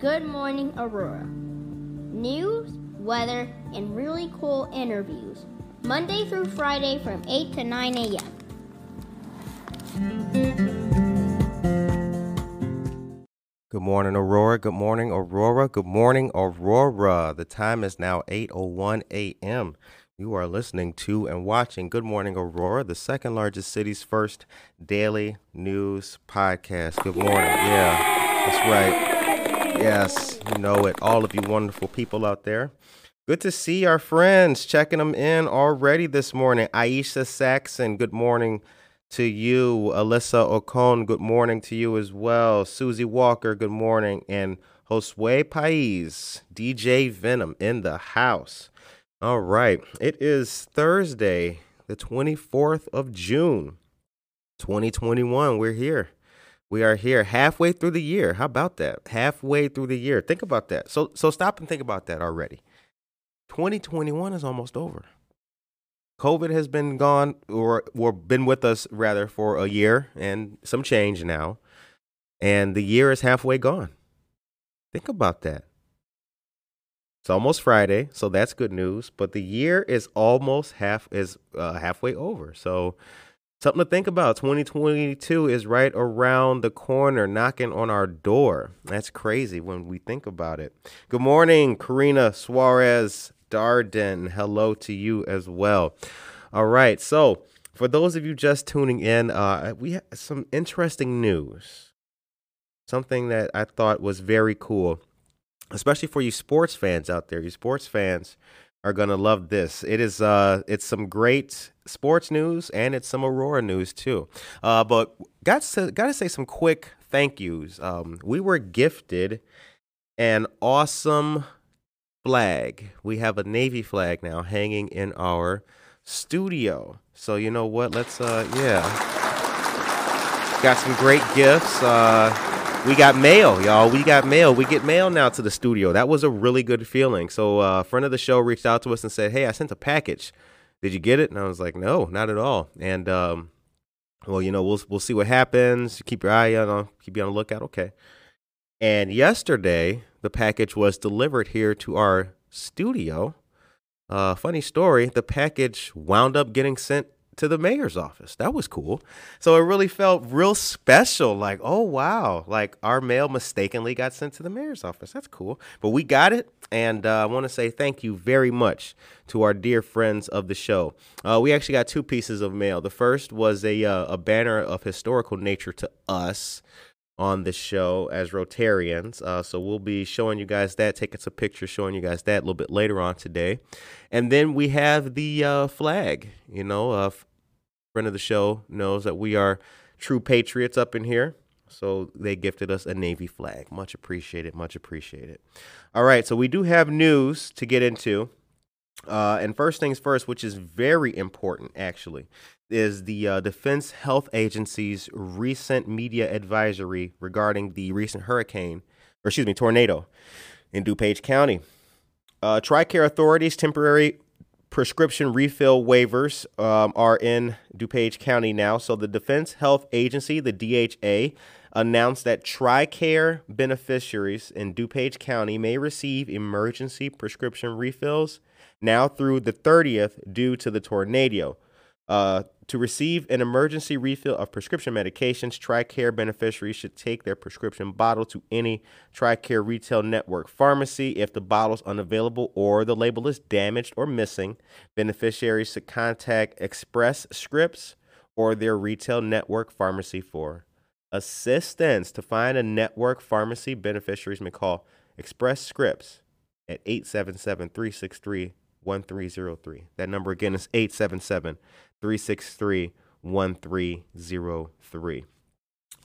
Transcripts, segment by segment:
Good Morning Aurora. News, weather, and really cool interviews. Monday through Friday from 8 to 9 a.m. Good morning, Aurora. Good morning, Aurora. Good morning, Aurora. The time is now 8:01 a.m. You are listening to and watching Good Morning Aurora, the second largest city's first daily news podcast. Good morning. Yeah, that's right. Yes, you know it. All of you wonderful people out there. Good to see our friends checking them in already this morning. Aisha Saxon, good morning to you. Alyssa Ocon, good morning to you as well. Susie Walker, good morning. And Josue Pais, DJ Venom in the house. All right. It is Thursday, the 24th of June, 2021. We're here. We are here halfway through the year. How about that? Halfway through the year. Think about that. So so stop and think about that already. 2021 is almost over. COVID has been gone or or been with us rather for a year and some change now. And the year is halfway gone. Think about that. It's almost Friday, so that's good news. But the year is almost half is uh, halfway over. So something to think about. 2022 is right around the corner, knocking on our door. That's crazy when we think about it. Good morning, Karina Suarez Darden. Hello to you as well. All right. So, for those of you just tuning in, uh, we have some interesting news. Something that I thought was very cool, especially for you sports fans out there. You sports fans are gonna love this. It is uh, it's some great sports news and it's some Aurora news too. Uh, but got to got to say some quick thank yous. Um, we were gifted an awesome flag. We have a Navy flag now hanging in our studio. So you know what? Let's uh yeah. Got some great gifts. Uh we got mail, y'all. We got mail. We get mail now to the studio. That was a really good feeling. So uh, a friend of the show reached out to us and said, "Hey, I sent a package. Did you get it?" And I was like, "No, not at all." And um, well, you know, we'll we'll see what happens. Keep your eye on, keep you on the lookout. Okay. And yesterday, the package was delivered here to our studio. Uh, funny story, the package wound up getting sent to the mayor's office. That was cool. So it really felt real special. Like, oh, wow. Like our mail mistakenly got sent to the mayor's office. That's cool. But we got it. And uh, I want to say thank you very much to our dear friends of the show. Uh, we actually got two pieces of mail. The first was a, uh, a banner of historical nature to us on the show as Rotarians. Uh, so we'll be showing you guys that, taking some pictures, showing you guys that a little bit later on today. And then we have the uh, flag. You know, a friend of the show knows that we are true patriots up in here. So they gifted us a Navy flag. Much appreciated. Much appreciated. All right. So we do have news to get into. Uh, and first things first, which is very important actually, is the uh, Defense Health Agency's recent media advisory regarding the recent hurricane, or excuse me, tornado in DuPage County. Uh, TRICARE authorities' temporary prescription refill waivers um, are in DuPage County now. So the Defense Health Agency, the DHA, announced that TRICARE beneficiaries in DuPage County may receive emergency prescription refills now through the 30th due to the tornado. Uh, to receive an emergency refill of prescription medications, TRICARE beneficiaries should take their prescription bottle to any TRICARE retail network pharmacy. If the bottle is unavailable or the label is damaged or missing, beneficiaries should contact Express Scripts or their retail network pharmacy for assistance. To find a network pharmacy, beneficiaries may call Express Scripts at 877 363 1303. That number again is 877 363 1303.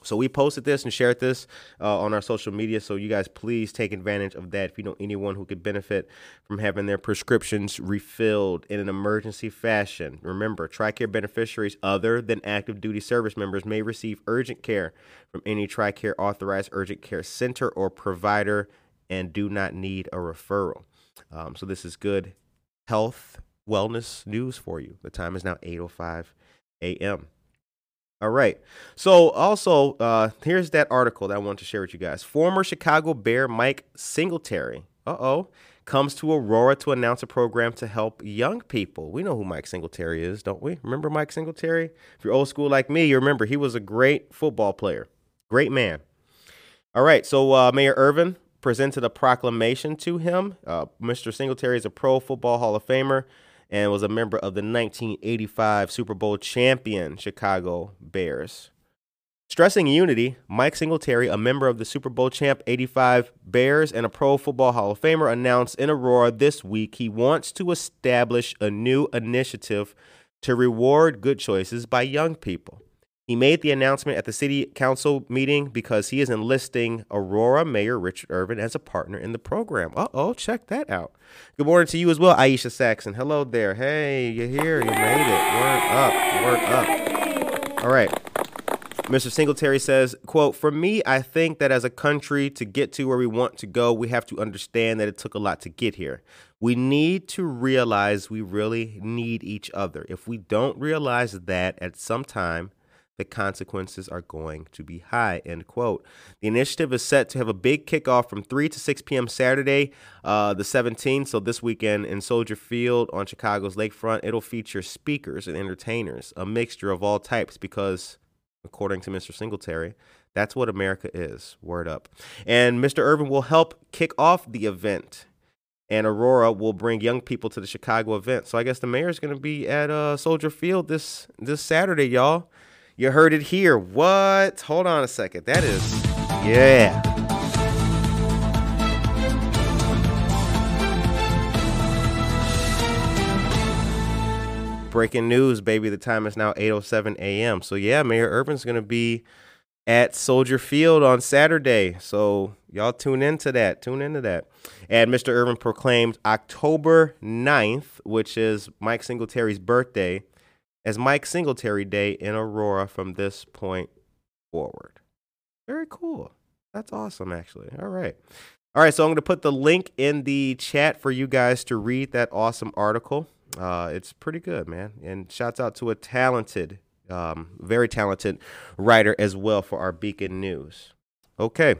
So we posted this and shared this uh, on our social media. So you guys please take advantage of that. If you know anyone who could benefit from having their prescriptions refilled in an emergency fashion, remember TRICARE beneficiaries other than active duty service members may receive urgent care from any TRICARE authorized urgent care center or provider and do not need a referral. Um, so this is good health wellness news for you. The time is now 8:05 a.m. All right. So also, uh, here's that article that I want to share with you guys. Former Chicago Bear Mike Singletary, uh oh, comes to Aurora to announce a program to help young people. We know who Mike Singletary is, don't we? Remember Mike Singletary? If you're old school like me, you remember he was a great football player, great man. All right. So uh, Mayor Irvin presented a proclamation to him. Uh, Mr. Singletary is a Pro Football Hall of Famer and was a member of the 1985 Super Bowl champion Chicago Bears. Stressing unity, Mike Singletary, a member of the Super Bowl champ 85 Bears and a Pro Football Hall of Famer, announced in Aurora this week he wants to establish a new initiative to reward good choices by young people. He made the announcement at the city council meeting because he is enlisting Aurora Mayor Richard Irvin as a partner in the program. Uh oh, check that out. Good morning to you as well, Aisha Saxon. Hello there. Hey, you're here. You made it. Work up. Work up. All right. Mr. Singletary says, quote, For me, I think that as a country to get to where we want to go, we have to understand that it took a lot to get here. We need to realize we really need each other. If we don't realize that at some time, the consequences are going to be high, end quote. The initiative is set to have a big kickoff from 3 to 6 p.m. Saturday, uh, the 17th. So this weekend in Soldier Field on Chicago's lakefront, it'll feature speakers and entertainers, a mixture of all types, because according to Mr. Singletary, that's what America is. Word up. And Mr. Irvin will help kick off the event and Aurora will bring young people to the Chicago event. So I guess the mayor is going to be at uh, Soldier Field this this Saturday, y'all. You heard it here. What? Hold on a second. That is, yeah. Breaking news, baby. The time is now 8:07 a.m. So yeah, Mayor Irvin's gonna be at Soldier Field on Saturday. So y'all tune into that. Tune into that. And Mr. Irvin proclaimed October 9th, which is Mike Singletary's birthday, as Mike Singletary Day in Aurora from this point forward. Very cool. That's awesome, actually. All right. All right, so I'm going to put the link in the chat for you guys to read that awesome article. Uh, it's pretty good, man. And shouts out to a talented, um, very talented writer as well for our Beacon News. Okay,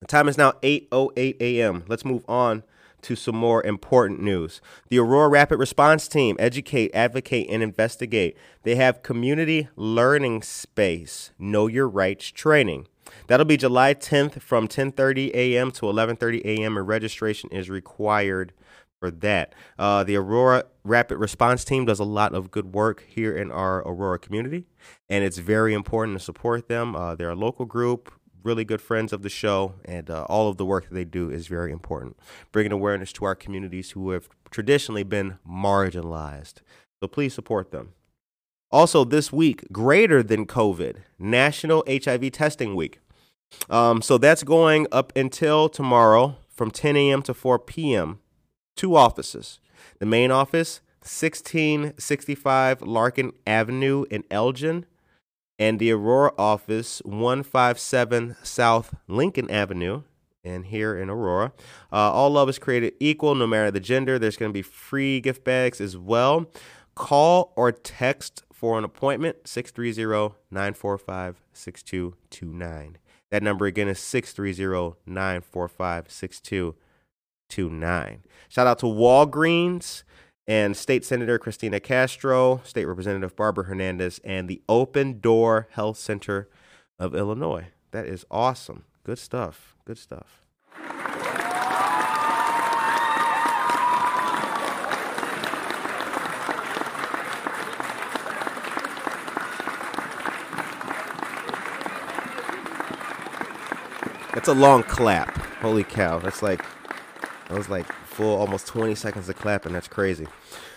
the time is now 8:08 a.m. Let's move on to some more important news. The Aurora Rapid Response Team educate, advocate, and investigate. They have community learning space, know your rights training. That'll be July 10th from 10:30 a.m. to 11:30 a.m. and registration is required for that. Uh, the Aurora Rapid Response Team does a lot of good work here in our Aurora community, and it's very important to support them. Uh, they're a local group, really good friends of the show, and uh, all of the work that they do is very important, bringing awareness to our communities who have traditionally been marginalized. So please support them. Also, this week, greater than COVID, National HIV Testing Week. Um, so that's going up until tomorrow from 10 a.m. to 4 p.m. Two offices. The main office, 1665 Larkin Avenue in Elgin and the Aurora office, 157 South Lincoln Avenue, and here in Aurora. Uh, all love is created equal, no matter the gender. There's going to be free gift bags as well. Call or text for an appointment 630 945 6229. That number again is 630 945 6229. Shout out to Walgreens and State Senator Cristina Castro, State Representative Barbara Hernandez, and the Open Door Health Center of Illinois. That is awesome. Good stuff. Good stuff. That's a long clap. Holy cow. That's like, that was like full almost 20 seconds of clapping. That's crazy.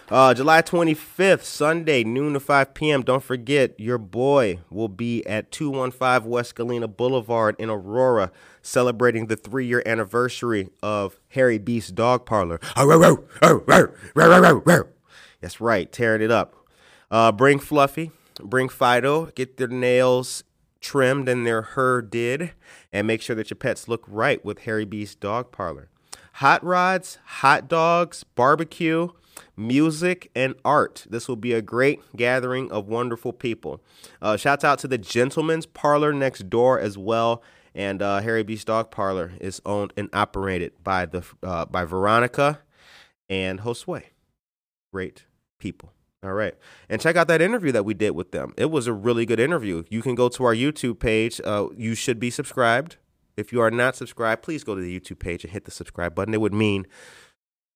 Uh, July 25th, Sunday, noon to 5 p.m. Don't forget, your boy will be at 215 West Galena Boulevard in Aurora celebrating the three year anniversary of Harry Beast Dog Parlor. That's right, tearing it up. Uh, bring Fluffy, bring Fido, get their nails trimmed and their hair did, and make sure that your pets look right with Harry Beast Dog Parlor hot rods, hot dogs, barbecue, music, and art. This will be a great gathering of wonderful people. Uh, shouts out to the Gentleman's Parlor next door as well. And uh, Harry B's Dog Parlor is owned and operated by the uh, by Veronica and Josue. Great people. All right. And check out that interview that we did with them. It was a really good interview. You can go to our YouTube page. Uh, you should be subscribed. If you are not subscribed, please go to the YouTube page and hit the subscribe button. It would mean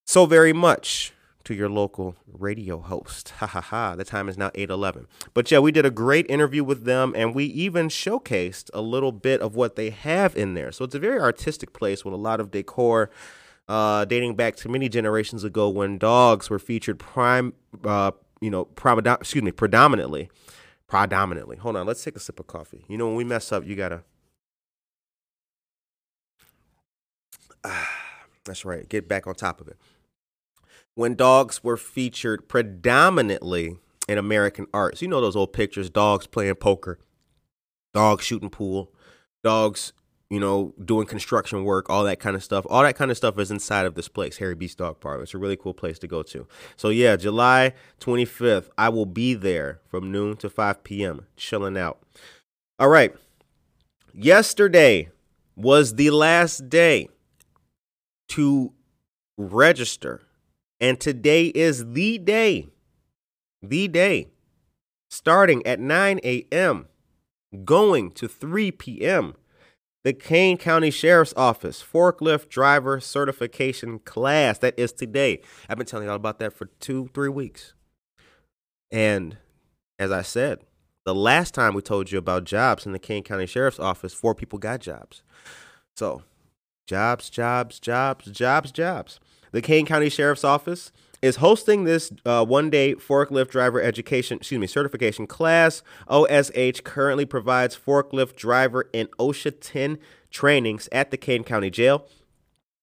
so very much to your local radio host. Ha ha ha. The time is now 8:11. But yeah, we did a great interview with them and we even showcased a little bit of what they have in there. So it's a very artistic place with a lot of decor uh, dating back to many generations ago when dogs were featured prime uh, you know, predominantly, excuse me, predominantly, predominantly. Hold on, let's take a sip of coffee. You know, when we mess up, you gotta. Ah, that's right. Get back on top of it. When dogs were featured predominantly in American art, so you know those old pictures: dogs playing poker, dogs shooting pool, dogs you know, doing construction work, all that kind of stuff. All that kind of stuff is inside of this place, Harry B's Dog Park. It's a really cool place to go to. So yeah, July 25th, I will be there from noon to 5 p.m. chilling out. All right. Yesterday was the last day to register. And today is the day, the day, starting at 9 a.m., going to 3 p.m the Kane County Sheriff's Office forklift driver certification class. That is today. I've been telling y'all about that for two, three weeks. And as I said, the last time we told you about jobs in the Kane County Sheriff's Office, four people got jobs. So, jobs, jobs, jobs, jobs, jobs. The Kane County Sheriff's Office is hosting this uh, one day forklift driver education, excuse me, certification class. OSH currently provides forklift driver and OSHA 10 trainings at the Kane County Jail.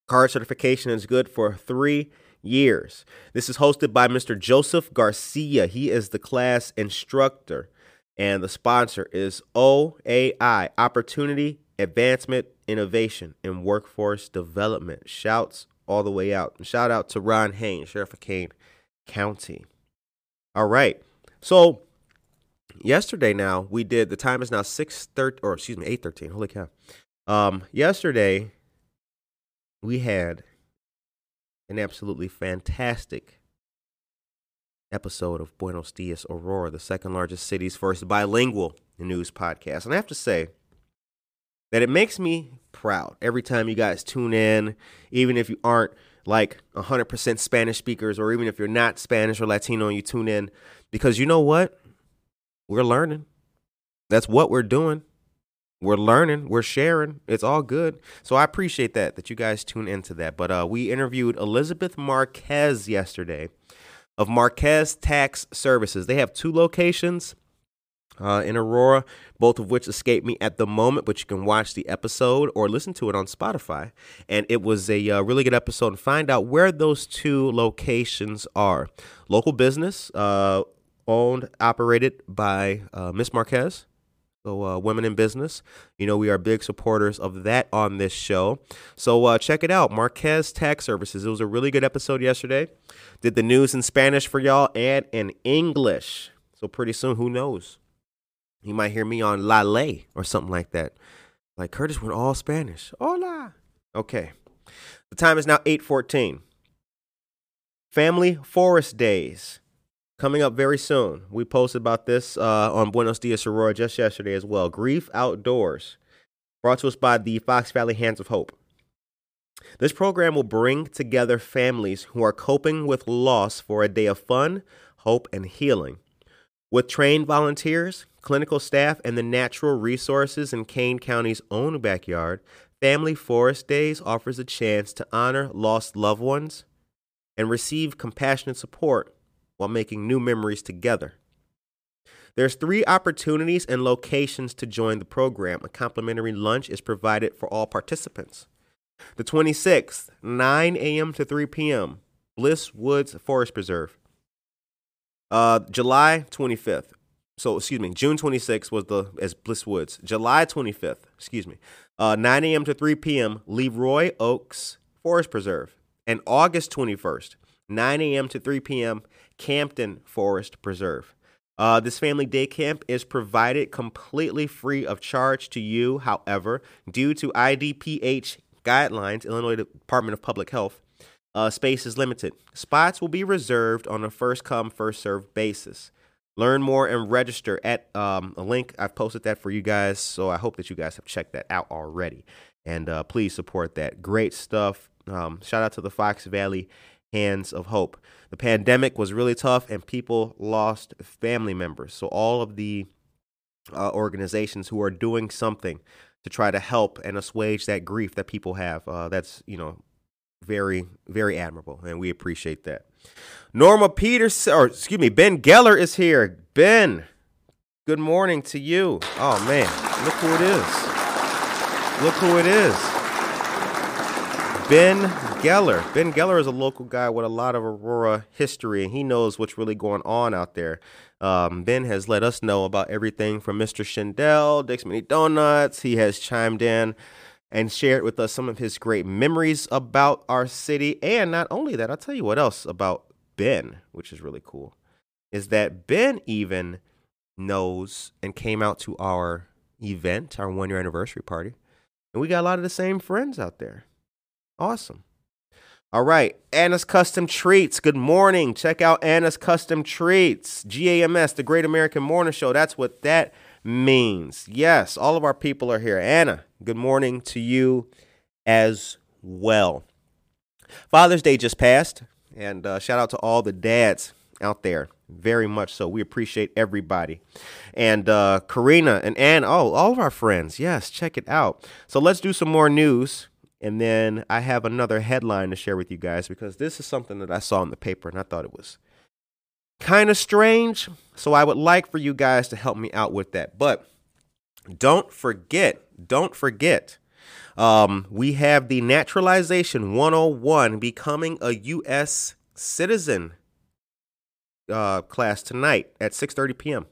Card certification is good for three years. This is hosted by Mr. Joseph Garcia. He is the class instructor, and the sponsor is OAI Opportunity Advancement Innovation and Workforce Development. Shouts all the way out. And shout out to Ron Haynes, Sheriff of Kane County. All right. So yesterday now we did the time is now 6 30 or excuse me 8 13 holy cow um yesterday we had an absolutely fantastic episode of buenos dias aurora the second largest city's first bilingual news podcast and i have to say that it makes me proud every time you guys tune in, even if you aren't like 100% Spanish speakers, or even if you're not Spanish or Latino and you tune in, because you know what? We're learning. That's what we're doing. We're learning, we're sharing. It's all good. So I appreciate that, that you guys tune into that. But uh, we interviewed Elizabeth Marquez yesterday of Marquez Tax Services. They have two locations uh, in Aurora, both of which escape me at the moment, but you can watch the episode or listen to it on Spotify. And it was a uh, really good episode and find out where those two locations are. Local business, uh, owned, operated by uh, Miss Marquez. So, uh, women in business, you know, we are big supporters of that on this show. So, uh, check it out Marquez Tax Services. It was a really good episode yesterday. Did the news in Spanish for y'all and in English. So, pretty soon, who knows? You might hear me on La Ley or something like that. Like Curtis went all Spanish. Hola. Okay. The time is now 8:14. Family Forest Days coming up very soon. We posted about this uh, on Buenos Dias Aurora just yesterday as well. Grief Outdoors, brought to us by the Fox Valley Hands of Hope. This program will bring together families who are coping with loss for a day of fun, hope, and healing. With trained volunteers, clinical staff, and the natural resources in Kane County's own backyard, Family Forest Days offers a chance to honor lost loved ones and receive compassionate support while making new memories together. There's three opportunities and locations to join the program. A complimentary lunch is provided for all participants. The 26th, 9 a.m. to 3 p.m., Bliss Woods Forest Preserve. Uh, July 25th. So, excuse me, June 26th was the as Bliss Woods. July 25th, excuse me, uh, 9 a.m. to 3 p.m. LeRoy Oakes Forest Preserve. And August 21st, 9 a.m. to 3 p.m., Campton Forest Preserve. Uh, this family day camp is provided completely free of charge to you. However, due to IDPH guidelines, Illinois Department of Public Health, uh, space is limited. Spots will be reserved on a first come, first served basis. Learn more and register at um, a link. I've posted that for you guys, so I hope that you guys have checked that out already. And uh, please support that. Great stuff. Um, shout out to the Fox Valley Hands of Hope. The pandemic was really tough, and people lost family members. So, all of the uh, organizations who are doing something to try to help and assuage that grief that people have, uh, that's, you know, very, very admirable, and we appreciate that. Norma Peterson, or excuse me, Ben Geller is here. Ben, good morning to you. Oh man, look who it is. Look who it is. Ben Geller. Ben Geller is a local guy with a lot of Aurora history, and he knows what's really going on out there. Um, ben has let us know about everything from Mr. Schindel, Dick's Mini Donuts. He has chimed in and shared with us some of his great memories about our city. And not only that, I'll tell you what else about Ben, which is really cool, is that Ben even knows and came out to our event, our one year anniversary party. And we got a lot of the same friends out there. Awesome. All right, Anna's Custom Treats. Good morning. Check out Anna's Custom Treats. GAMS, the Great American Morning Show. That's what that means. Yes, all of our people are here. Anna, good morning to you as well. Father's Day just passed, and uh, shout out to all the dads out there. Very much so. We appreciate everybody. And uh, Karina and Ann, oh, all of our friends. Yes, check it out. So let's do some more news. And then I have another headline to share with you guys because this is something that I saw in the paper and I thought it was kind of strange. So I would like for you guys to help me out with that. But don't forget, don't forget, um, we have the Naturalization 101 becoming a U.S. citizen uh, class tonight at 6:30 p.m.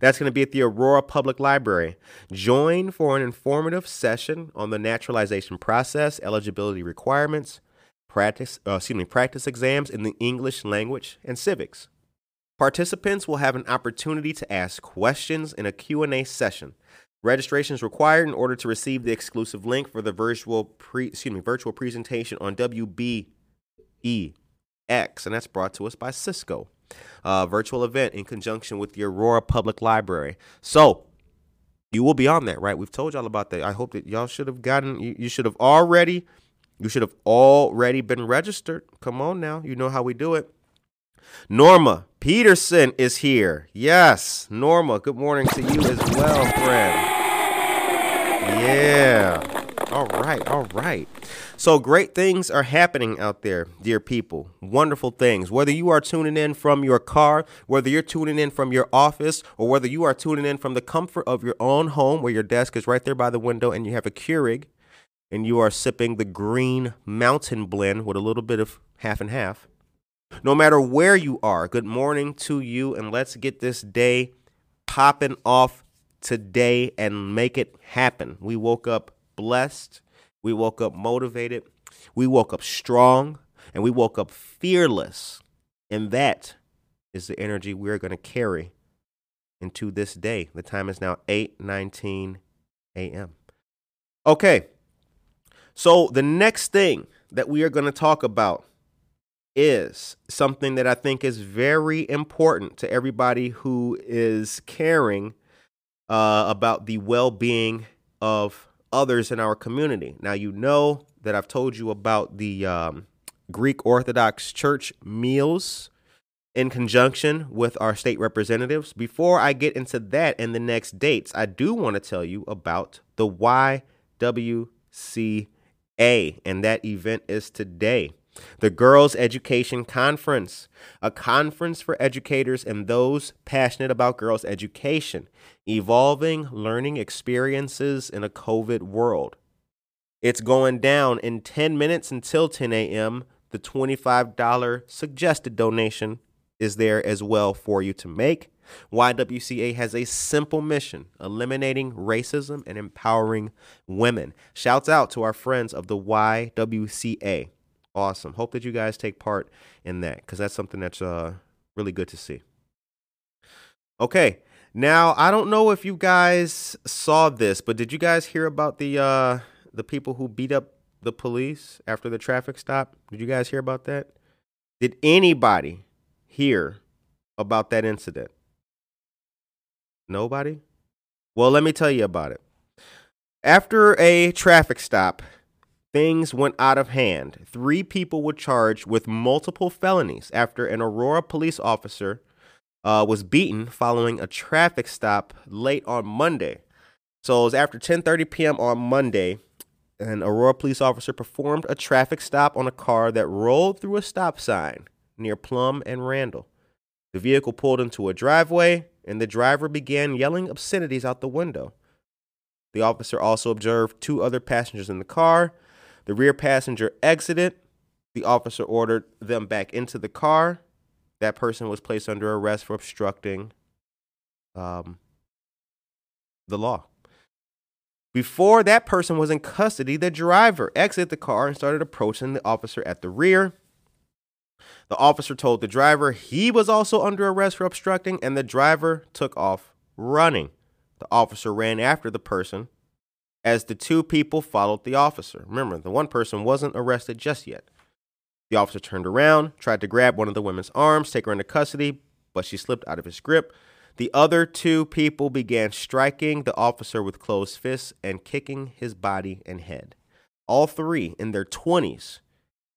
That's going to be at the Aurora Public Library. Join for an informative session on the naturalization process, eligibility requirements, practice, uh, excuse me, practice exams in the English language and civics. Participants will have an opportunity to ask questions in a Q&A session. Registration is required in order to receive the exclusive link for the virtual pre, excuse me, virtual presentation on Webex, and that's brought to us by Cisco. Virtual event in conjunction with the Aurora Public Library. So you will be on that, right? We've told y'all about that. I hope that y'all should have gotten. You, you should have already. You should have already been registered. Come on now, you know how we do it. Norma Peterson is here. Yes, Norma, good morning to you as well, friend. Yeah. All right, all right. So great things are happening out there, dear people. Wonderful things. Whether you are tuning in from your car, whether you're tuning in from your office, or whether you are tuning in from the comfort of your own home where your desk is right there by the window and you have a Keurig and you are sipping the green mountain blend with a little bit of half and half. No matter where you are, good morning to you, and let's get this day popping off today and make it happen. We woke up blessed, we woke up motivated, we woke up strong, and we woke up fearless. And that is the energy we're going to carry into this day. The time is now 8:19 a.m. Okay. So the next thing that we are going to talk about is something that I think is very important to everybody who is caring uh, about the well being of others in our community. Now, you know that I've told you about the um, Greek Orthodox Church meals in conjunction with our state representatives. Before I get into that and the next dates, I do want to tell you about the YWCA, and that event is today. The Girls Education Conference, a conference for educators and those passionate about girls' education, evolving learning experiences in a COVID world. It's going down in 10 minutes until 10 a.m. The $25 suggested donation is there as well for you to make. YWCA has a simple mission eliminating racism and empowering women. Shouts out to our friends of the YWCA. Awesome. Hope that you guys take part in that because that's something that's uh, really good to see. Okay. Now, I don't know if you guys saw this, but did you guys hear about the uh, the people who beat up the police after the traffic stop? Did you guys hear about that? Did anybody hear about that incident? Nobody? Well, let me tell you about it. After a traffic stop, things went out of hand. Three people were charged with multiple felonies after an Aurora police officer uh, was beaten following a traffic stop late on Monday. So it was after 10:30 p.m. on Monday. An Aurora police officer performed a traffic stop on a car that rolled through a stop sign near Plum and Randall. The vehicle pulled into a driveway, and the driver began yelling obscenities out the window. The officer also observed two other passengers in the car. The rear passenger exited. The officer ordered them back into the car. That person was placed under arrest for obstructing um, the law. Before that person was in custody, the driver exited the car and started approaching the officer at the rear. The officer told the driver he was also under arrest for obstructing, and the driver took off running. The officer ran after the person as the two people followed the officer. Remember, the one person wasn't arrested just yet. The officer turned around, tried to grab one of the women's arms, take her into custody, but she slipped out of his grip. The other two people began striking the officer with closed fists and kicking his body and head. All three, in their 20s,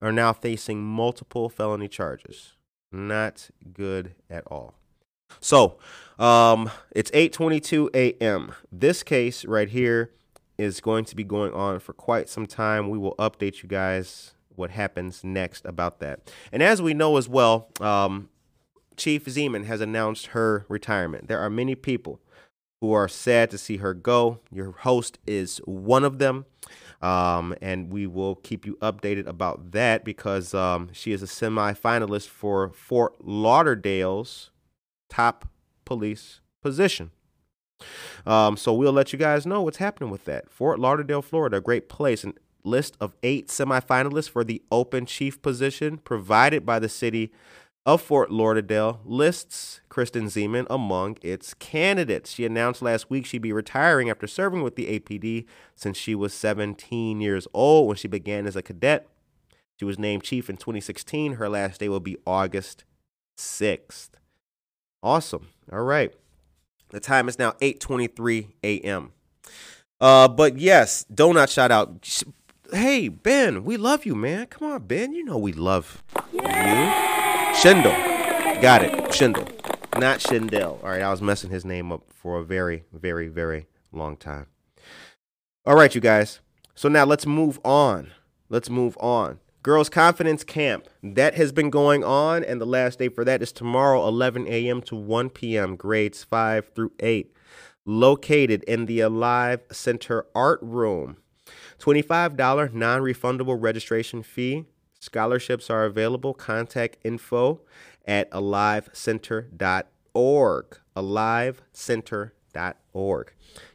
are now facing multiple felony charges. Not good at all. So, um, it's 8:22 a.m. This case right here is going to be going on for quite some time. We will update you guys what happens next about that. And as we know as well, um, Chief Ziman has announced her retirement. There are many people who are sad to see her go. Your host is one of them. Um, and we will keep you updated about that because um, she is a semi-finalist for Fort Lauderdale's top police position. Um, so we'll let you guys know what's happening with that. Fort Lauderdale, Florida, a great place. And list of eight semifinalists for the open chief position provided by the city of Fort Lauderdale lists Kristen Ziman among its candidates. She announced last week she'd be retiring after serving with the APD since she was 17 years old when she began as a cadet. She was named chief in 2016. Her last day will be August 6th. Awesome. All right. The time is now 8:23 a.m. Uh, but yes, donut shout out. Hey Ben, we love you, man. Come on, Ben. You know we love yeah. you. Shindle. Got it. Shindle. Not Shindell. All right, I was messing his name up for a very, very, very long time. All right, you guys. So now let's move on. Let's move on. Girls Confidence Camp. That has been going on, and the last day for that is tomorrow, 11 a.m. to 1 p.m., grades 5 through 8. Located in the Alive Center Art Room. $25 non refundable registration fee. Scholarships are available. Contact info at alivecenter.org. Alivecenter.org.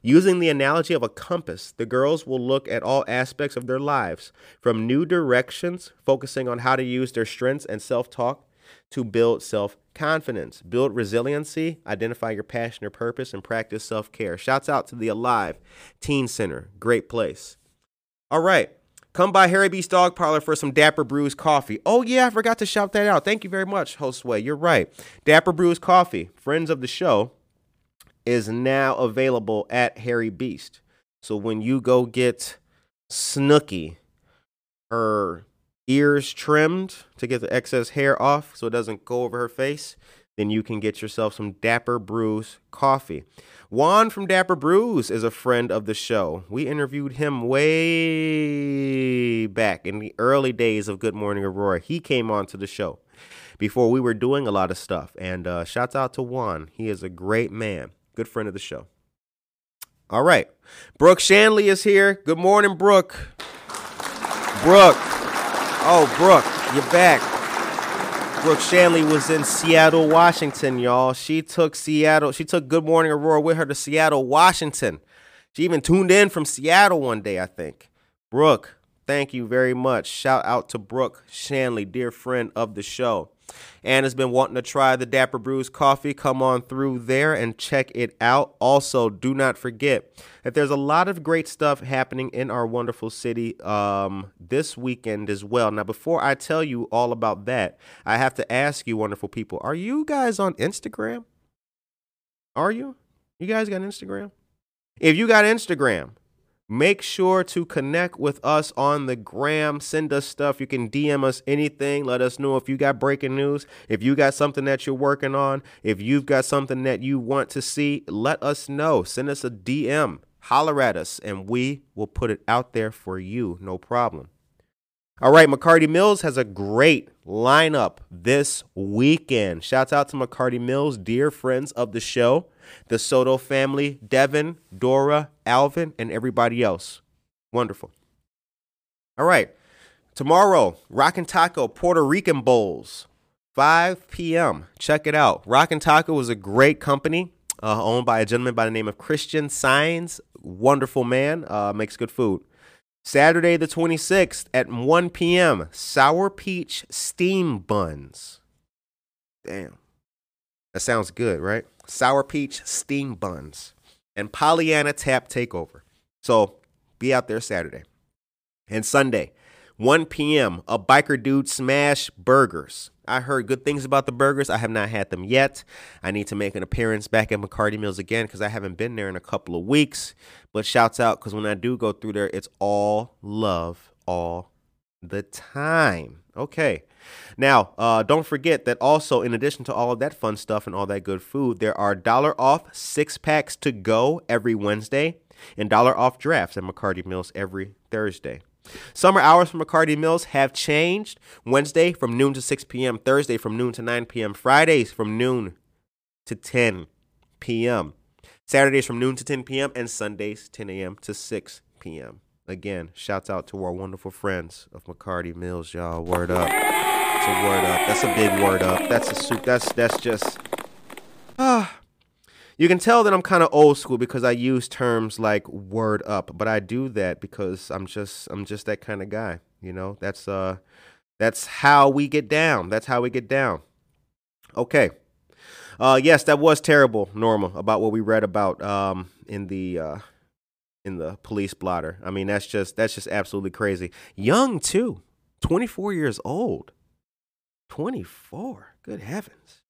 Using the analogy of a compass, the girls will look at all aspects of their lives, from new directions, focusing on how to use their strengths and self talk, to build self confidence, build resiliency, identify your passion or purpose, and practice self care. Shouts out to the Alive Teen Center. Great place. All right. Come by Harry B's Dog Parlor for some Dapper Brews coffee. Oh, yeah, I forgot to shout that out. Thank you very much, Josue. You're right. Dapper Brews Coffee, friends of the show, is now available at Harry Beast. So when you go get Snooky, her ears trimmed to get the excess hair off so it doesn't go over her face, then you can get yourself some Dapper Brews coffee. Juan from Dapper Brews is a friend of the show. We interviewed him way back in the early days of Good Morning Aurora. He came on to the show before we were doing a lot of stuff. And uh, shouts out to Juan. He is a great man, good friend of the show. All right. Brooke Shanley is here. Good morning, Brooke. Brooke. Oh, Brooke, you're back. Brooke Shanley was in Seattle, Washington, y'all. She took Seattle, she took Good Morning Aurora with her to Seattle, Washington. She even tuned in from Seattle one day, I think. Brooke, Thank you very much. Shout out to Brooke Shanley, dear friend of the show. And has been wanting to try the Dapper Brews coffee. Come on through there and check it out. Also, do not forget that there's a lot of great stuff happening in our wonderful city um, this weekend as well. Now, before I tell you all about that, I have to ask you, wonderful people, are you guys on Instagram? Are you? You guys got Instagram? If you got Instagram, Make sure to connect with us on the gram. Send us stuff. You can DM us anything. Let us know if you got breaking news, if you got something that you're working on, if you've got something that you want to see, let us know. Send us a DM, holler at us, and we will put it out there for you. No problem. All right, McCarty Mills has a great lineup this weekend. Shouts out to McCarty Mills, dear friends of the show, the Soto family, Devin, Dora, Alvin, and everybody else. Wonderful. All right, tomorrow, Rockin' Taco Puerto Rican Bowls, 5 p.m. Check it out. Rockin' Taco is a great company uh, owned by a gentleman by the name of Christian Signs. Wonderful man, uh, makes good food. Saturday the 26th at 1 p.m. Sour Peach Steam Buns. Damn. That sounds good, right? Sour Peach Steam Buns. And Pollyanna Tap Takeover. So be out there Saturday. And Sunday, 1 p.m., a biker dude smash burgers. I heard good things about the burgers. I have not had them yet. I need to make an appearance back at McCarty Mills again because I haven't been there in a couple of weeks. But shouts out because when I do go through there, it's all love all the time. Okay. Now, uh, don't forget that also, in addition to all of that fun stuff and all that good food, there are dollar off six packs to go every Wednesday and dollar off drafts at McCarty Mills every Thursday. Summer hours for McCarty Mills have changed. Wednesday from noon to 6 p.m., Thursday from noon to 9 p.m., Fridays from noon to 10 p.m., Saturdays from noon to 10 p.m., and Sundays 10 a.m. to 6 p.m. Again, shouts out to our wonderful friends of McCarty Mills, y'all. Word up. It's a word up. That's a big word up. That's a soup. That's that's just ah you can tell that I'm kind of old school because I use terms like word up, but I do that because I'm just I'm just that kind of guy, you know? That's uh that's how we get down. That's how we get down. Okay. Uh yes, that was terrible, Norma, about what we read about um in the uh in the police blotter. I mean, that's just that's just absolutely crazy. Young too. 24 years old. 24. Good heavens.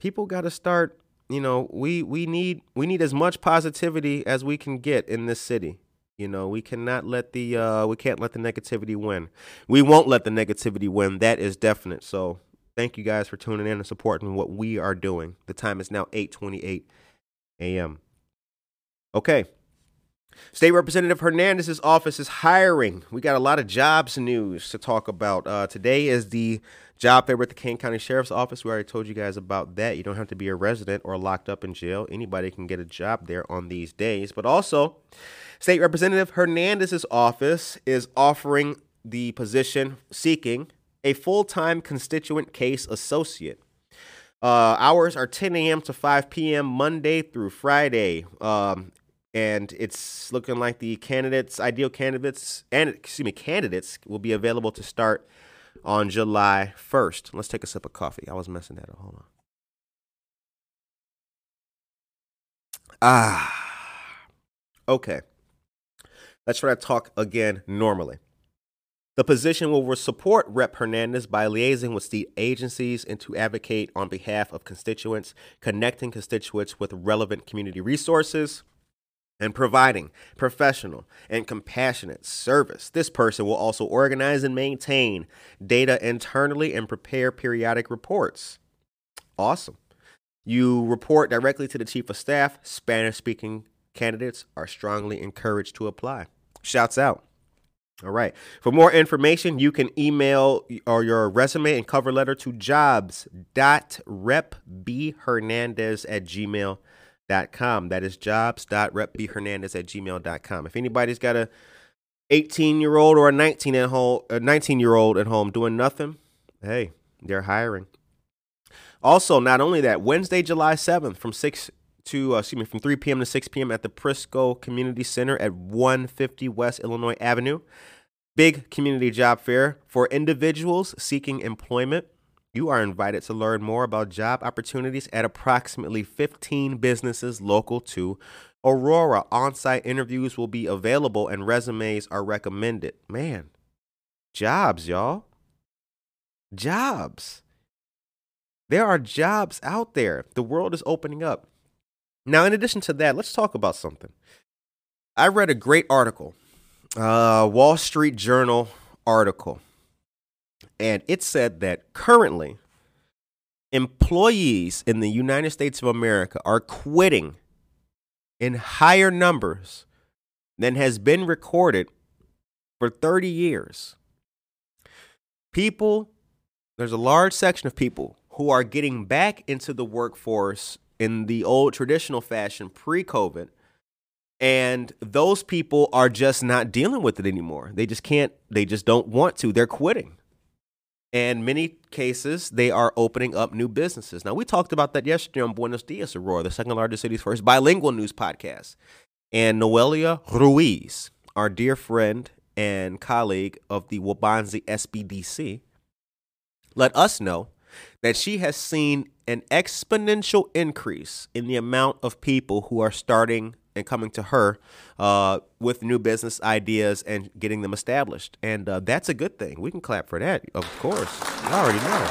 People got to start you know, we we need we need as much positivity as we can get in this city. You know, we cannot let the uh, we can't let the negativity win. We won't let the negativity win. That is definite. So thank you guys for tuning in and supporting what we are doing. The time is now 8:28 a.m. Okay. State Representative Hernandez's office is hiring. We got a lot of jobs news to talk about. Uh, today is the job fair with the Kane County Sheriff's Office. We already told you guys about that. You don't have to be a resident or locked up in jail. Anybody can get a job there on these days. But also, State Representative Hernandez's office is offering the position seeking a full time constituent case associate. Uh, hours are 10 a.m. to 5 p.m. Monday through Friday. Um, and it's looking like the candidates, ideal candidates, and excuse me, candidates will be available to start on July 1st. Let's take a sip of coffee. I was messing that up. Hold on. Ah. Okay. Let's try to talk again normally. The position will support Rep. Hernandez by liaising with state agencies and to advocate on behalf of constituents, connecting constituents with relevant community resources, and providing professional and compassionate service. This person will also organize and maintain data internally and prepare periodic reports. Awesome. You report directly to the chief of staff. Spanish speaking candidates are strongly encouraged to apply. Shouts out. All right. For more information, you can email or your resume and cover letter to jobs.repbhernandez at gmail.com com. That is jobs.repbhernandez at gmail.com. If anybody's got a 18 year old or a 19 at home, a 19 year old at home doing nothing, hey, they're hiring. Also, not only that, Wednesday, July 7th from 6 to, uh, excuse me, from 3 p.m. to 6 p.m. at the Prisco Community Center at 150 West Illinois Avenue. big community job fair for individuals seeking employment. You are invited to learn more about job opportunities at approximately 15 businesses local to Aurora. On site interviews will be available and resumes are recommended. Man, jobs, y'all. Jobs. There are jobs out there. The world is opening up. Now, in addition to that, let's talk about something. I read a great article, uh, Wall Street Journal article, and it said that currently employees in the United States of America are quitting in higher numbers than has been recorded for 30 years. People, there's a large section of people who are getting back into the workforce in the old traditional fashion pre COVID. And those people are just not dealing with it anymore. They just can't, they just don't want to. They're quitting. And many cases, they are opening up new businesses. Now, we talked about that yesterday on Buenos Dias, Aurora, the second largest city's first bilingual news podcast. And Noelia Ruiz, our dear friend and colleague of the Waubonsee SBDC, let us know that she has seen an exponential increase in the amount of people who are starting and coming to her uh, with new business ideas and getting them established. And uh, that's a good thing. We can clap for that, of course. You already know.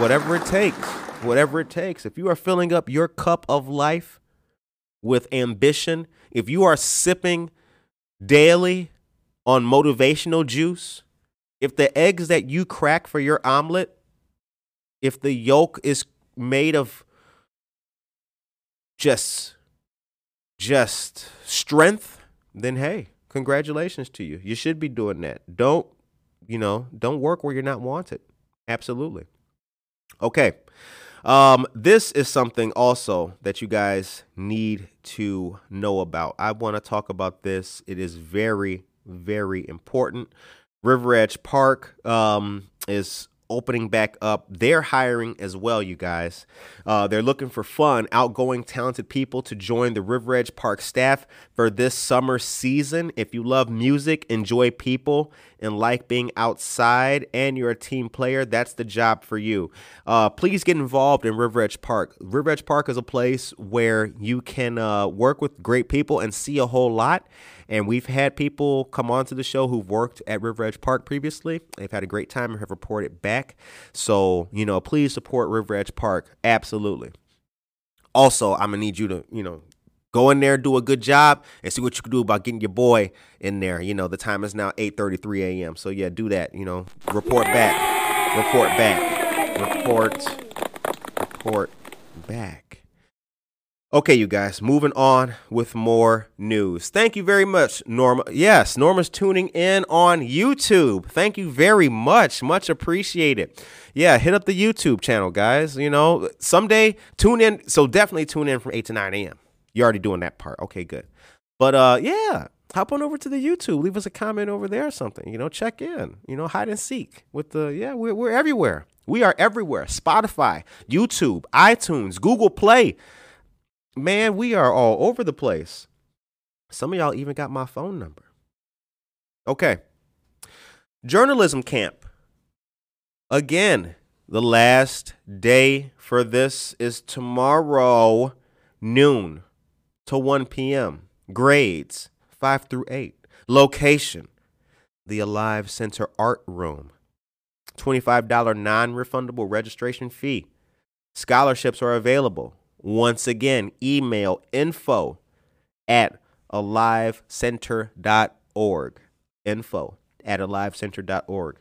Whatever it takes, whatever it takes. If you are filling up your cup of life with ambition, if you are sipping daily on motivational juice, if the eggs that you crack for your omelet, if the yolk is made of just just strength, then hey, congratulations to you. You should be doing that. Don't, you know, don't work where you're not wanted. Absolutely. Okay. Um, this is something also that you guys need to know about. I want to talk about this. It is very, very important. River Edge Park um, is opening back up. They're hiring as well, you guys. Uh, they're looking for fun, outgoing, talented people to join the River Edge Park staff for this summer season. If you love music, enjoy people, and like being outside, and you're a team player, that's the job for you. Uh, please get involved in River Edge Park. River Edge Park is a place where you can uh, work with great people and see a whole lot. And we've had people come on to the show who've worked at River Edge Park previously. They've had a great time and have reported back. So, you know, please support River Edge Park. Absolutely. Also, I'm going to need you to, you know, go in there, do a good job, and see what you can do about getting your boy in there. You know, the time is now 8:33 a.m. So yeah, do that. You know, report back, report back, report, report back. Okay, you guys, moving on with more news. Thank you very much, Norma. Yes, Norma's tuning in on YouTube. Thank you very much. Much appreciated. Yeah, hit up the YouTube channel, guys. You know, someday tune in. So definitely tune in from 8 to 9 a.m. You're already doing that part. Okay, good. But uh, yeah, hop on over to the YouTube. Leave us a comment over there or something. You know, check in. You know, hide and seek with the yeah. We're we're everywhere. We are everywhere. Spotify, YouTube, iTunes, Google Play. Man, we are all over the place. Some of y'all even got my phone number. Okay. Journalism camp. Again, the last day for this is tomorrow, noon to 1 p.m. Grades 5 through 8. Location the Alive Center Art Room. $25 non refundable registration fee. Scholarships are available. Once again, email info at alivecenter.org. Info at alivecenter.org.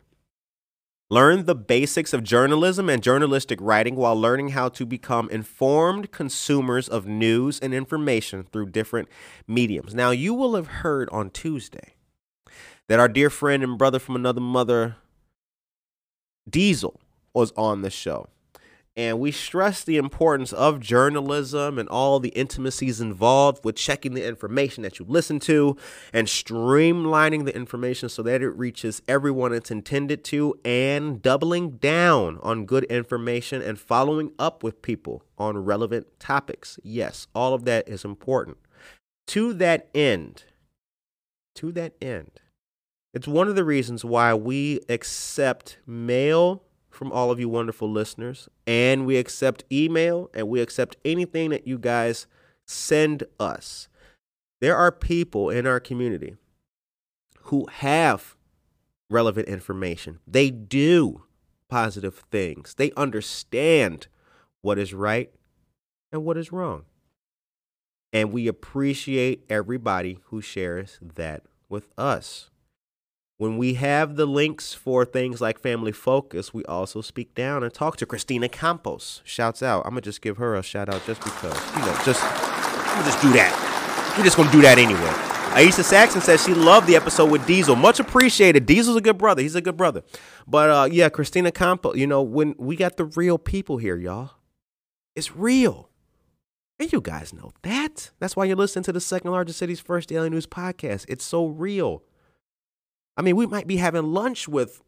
Learn the basics of journalism and journalistic writing while learning how to become informed consumers of news and information through different mediums. Now, you will have heard on Tuesday that our dear friend and brother from another mother, Diesel, was on the show. And we stress the importance of journalism and all the intimacies involved with checking the information that you listen to and streamlining the information so that it reaches everyone it's intended to and doubling down on good information and following up with people on relevant topics. Yes, all of that is important. To that end, to that end, it's one of the reasons why we accept mail from all of you wonderful listeners, and we accept email, and we accept anything that you guys send us. There are people in our community who have relevant information. They do positive things. They understand what is right and what is wrong. And we appreciate everybody who shares that with us. When we have the links for things like Family Focus, we also speak down and talk to Christina Campos. Shouts out. I'm gonna just give her a shout out just because. You know, just I'm just do that. We're just gonna do that anyway. Aisha Saxon says she loved the episode with Diesel. Much appreciated. Diesel's a good brother. He's a good brother. But uh, yeah, Christina Campos, you know, when we got the real people here, y'all. It's real. And you guys know that. That's why you're listening to the second largest city's first daily news podcast. It's so real. I mean, we might be having lunch with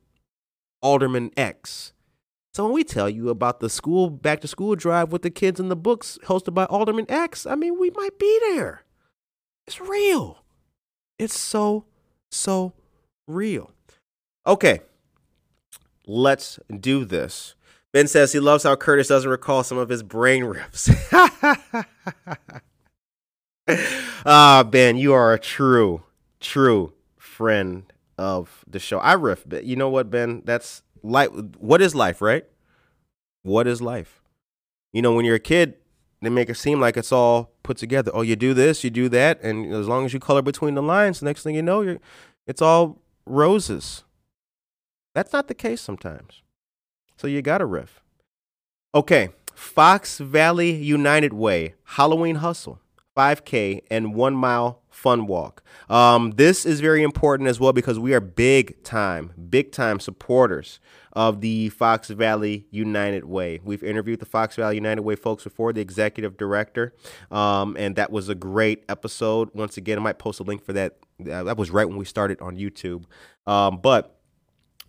Alderman X. So when we tell you about the school back to school drive with the kids and the books hosted by Alderman X, I mean, we might be there. It's real. It's so, so real. Okay, let's do this. Ben says he loves how Curtis doesn't recall some of his brain rips. ah, Ben, you are a true, true friend of the show. I riff, but you know what, Ben? That's life. What is life, right? What is life? You know, when you're a kid, they make it seem like it's all put together. Oh, you do this, you do that, and as long as you color between the lines, the next thing you know, you're it's all roses. That's not the case sometimes. So you got to riff. Okay, Fox Valley United Way Halloween Hustle, 5K and one mile fun walk. Um, this is very important as well because we are big time, big time supporters of the Fox Valley United Way. We've interviewed the Fox Valley United Way folks before, the executive director, um, and that was a great episode. Once again, I might post a link for that. Uh, that was right when we started on YouTube. Um, but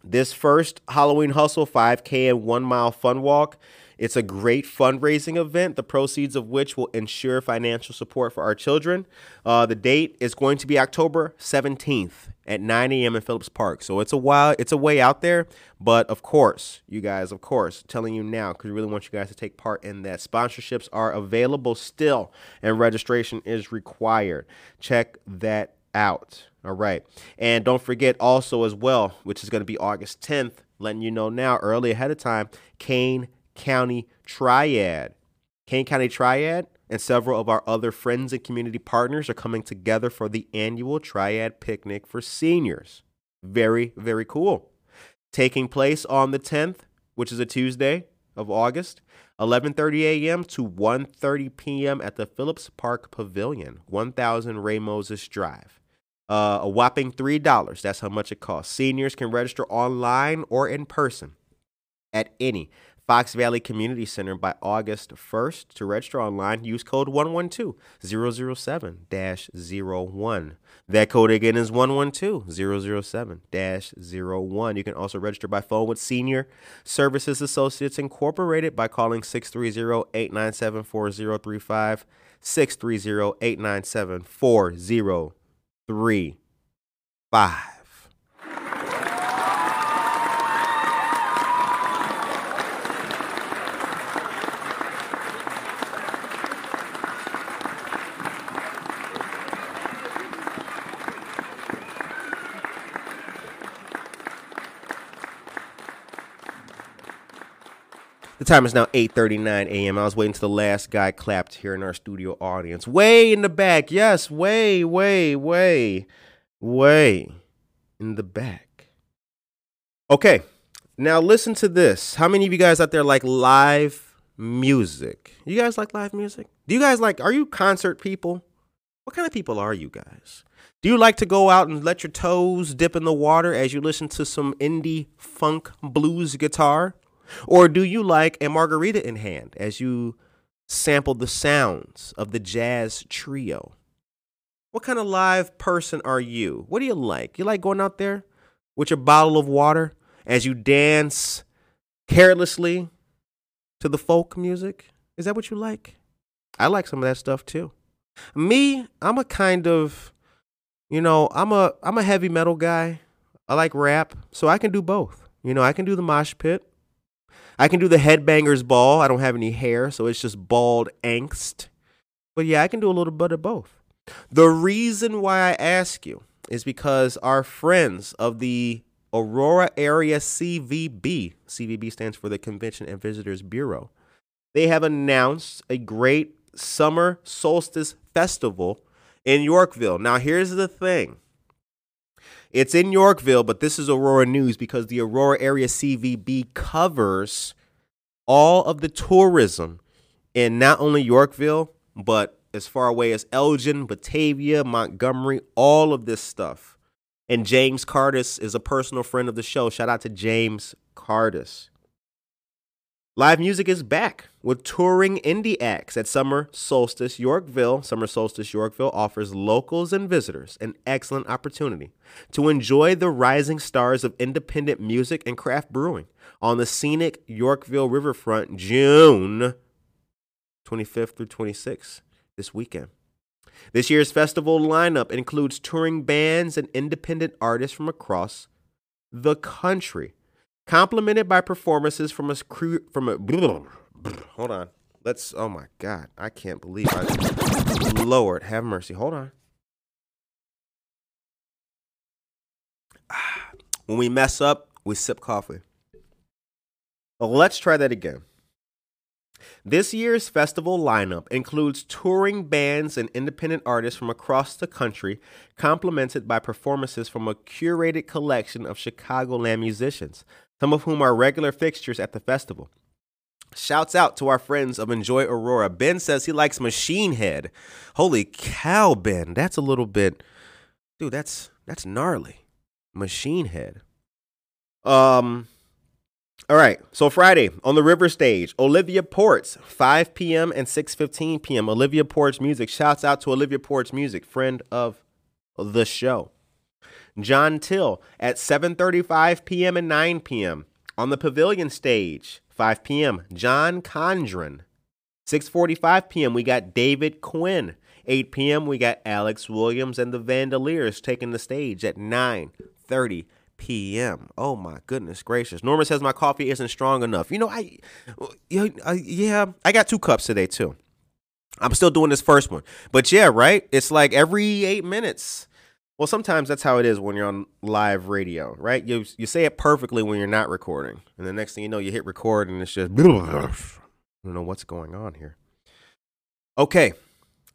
this first Halloween Hustle 5K and one mile fun walk it's a great fundraising event, the proceeds of which will ensure financial support for our children. Uh, the date is going to be October 17th at 9 a.m. in Phillips Park. So it's a while, it's a way out there, but of course, you guys, of course, telling you now because we really want you guys to take part in that. Sponsorships are available still, and registration is required. Check that out. All right. And don't forget also as well, which is going to be August 10th, letting you know now early ahead of time, Kane County Triad. Kane County Triad and several of our other friends and community partners are coming together for the annual Triad Picnic for seniors. Very, very cool. Taking place on the 10th, which is a Tuesday of August, 11:30 a.m. to 1:30 p.m. at the Phillips Park Pavilion, 1000 Ray Moses Drive. Uh, a whopping $3. That's how much it costs. Seniors can register online or in person at any Fox Valley Community Center by August 1st. To register online, use code 112-007-01. That code again is 112-007-01. You can also register by phone with Senior Services Associates Incorporated by calling 630-897-4035, 630-897-4035. The time is now 8:39 a.m. I was waiting till the last guy clapped here in our studio audience. Way in the back. Yes, way, way, way, way in the back. Okay. Now listen to this. How many of you guys out there like live music? You guys like live music? Do you guys like are you concert people? What kind of people are you guys? Do you like to go out and let your toes dip in the water as you listen to some indie funk blues guitar? Or do you like a margarita in hand as you sample the sounds of the jazz trio? What kind of live person are you? What do you like? You like going out there with your bottle of water as you dance carelessly to the folk music? Is that what you like? I like some of that stuff too. Me, I'm a kind of, you know, I'm a I'm a heavy metal guy. I like rap, so I can do both. You know, I can do the mosh pit. I can do the headbangers ball. I don't have any hair, so it's just bald angst. But yeah, I can do a little bit of both. The reason why I ask you is because our friends of the Aurora Area CVB, CVB stands for the Convention and Visitors Bureau, they have announced a great summer solstice festival in Yorkville. Now, here's the thing it's in Yorkville, but this is Aurora News because the Aurora Area CVB covers all of the tourism in not only Yorkville, but as far away as Elgin, Batavia, Montgomery, all of this stuff. And James Cardis is a personal friend of the show. Shout out to James Cardis. Live music is back with touring indie acts at Summer Solstice Yorkville. Summer Solstice Yorkville offers locals and visitors an excellent opportunity to enjoy the rising stars of independent music and craft brewing on the scenic Yorkville riverfront June 25th through 26th this weekend. This year's festival lineup includes touring bands and independent artists from across the country complemented by performances from a crew from a hold on. Let's oh my god. I can't believe i lord have mercy. Hold on. When we mess up we sip coffee. Oh, let's try that again. This year's festival lineup includes touring bands and independent artists from across the country, complemented by performances from a curated collection of Chicagoland musicians, some of whom are regular fixtures at the festival. Shouts out to our friends of Enjoy Aurora. Ben says he likes Machine Head. Holy cow, Ben. That's a little bit dude, that's that's gnarly. Machine Head. Um all right. So Friday on the River Stage, Olivia Ports, 5 p.m. and 6:15 p.m. Olivia Ports Music. Shouts out to Olivia Ports Music, friend of the show. John Till at 7:35 p.m. and 9 p.m. on the Pavilion stage, 5 p.m. John Condren. 6:45 p.m. we got David Quinn. 8 p.m. we got Alex Williams and the Vandoliers taking the stage at 9:30 p.m. Oh my goodness gracious! Norma says my coffee isn't strong enough. You know, I, yeah, I got two cups today too. I'm still doing this first one, but yeah, right. It's like every eight minutes well, sometimes that's how it is when you're on live radio, right? You you say it perfectly when you're not recording, and the next thing you know, you hit record and it's just I don't know what's going on here. Okay,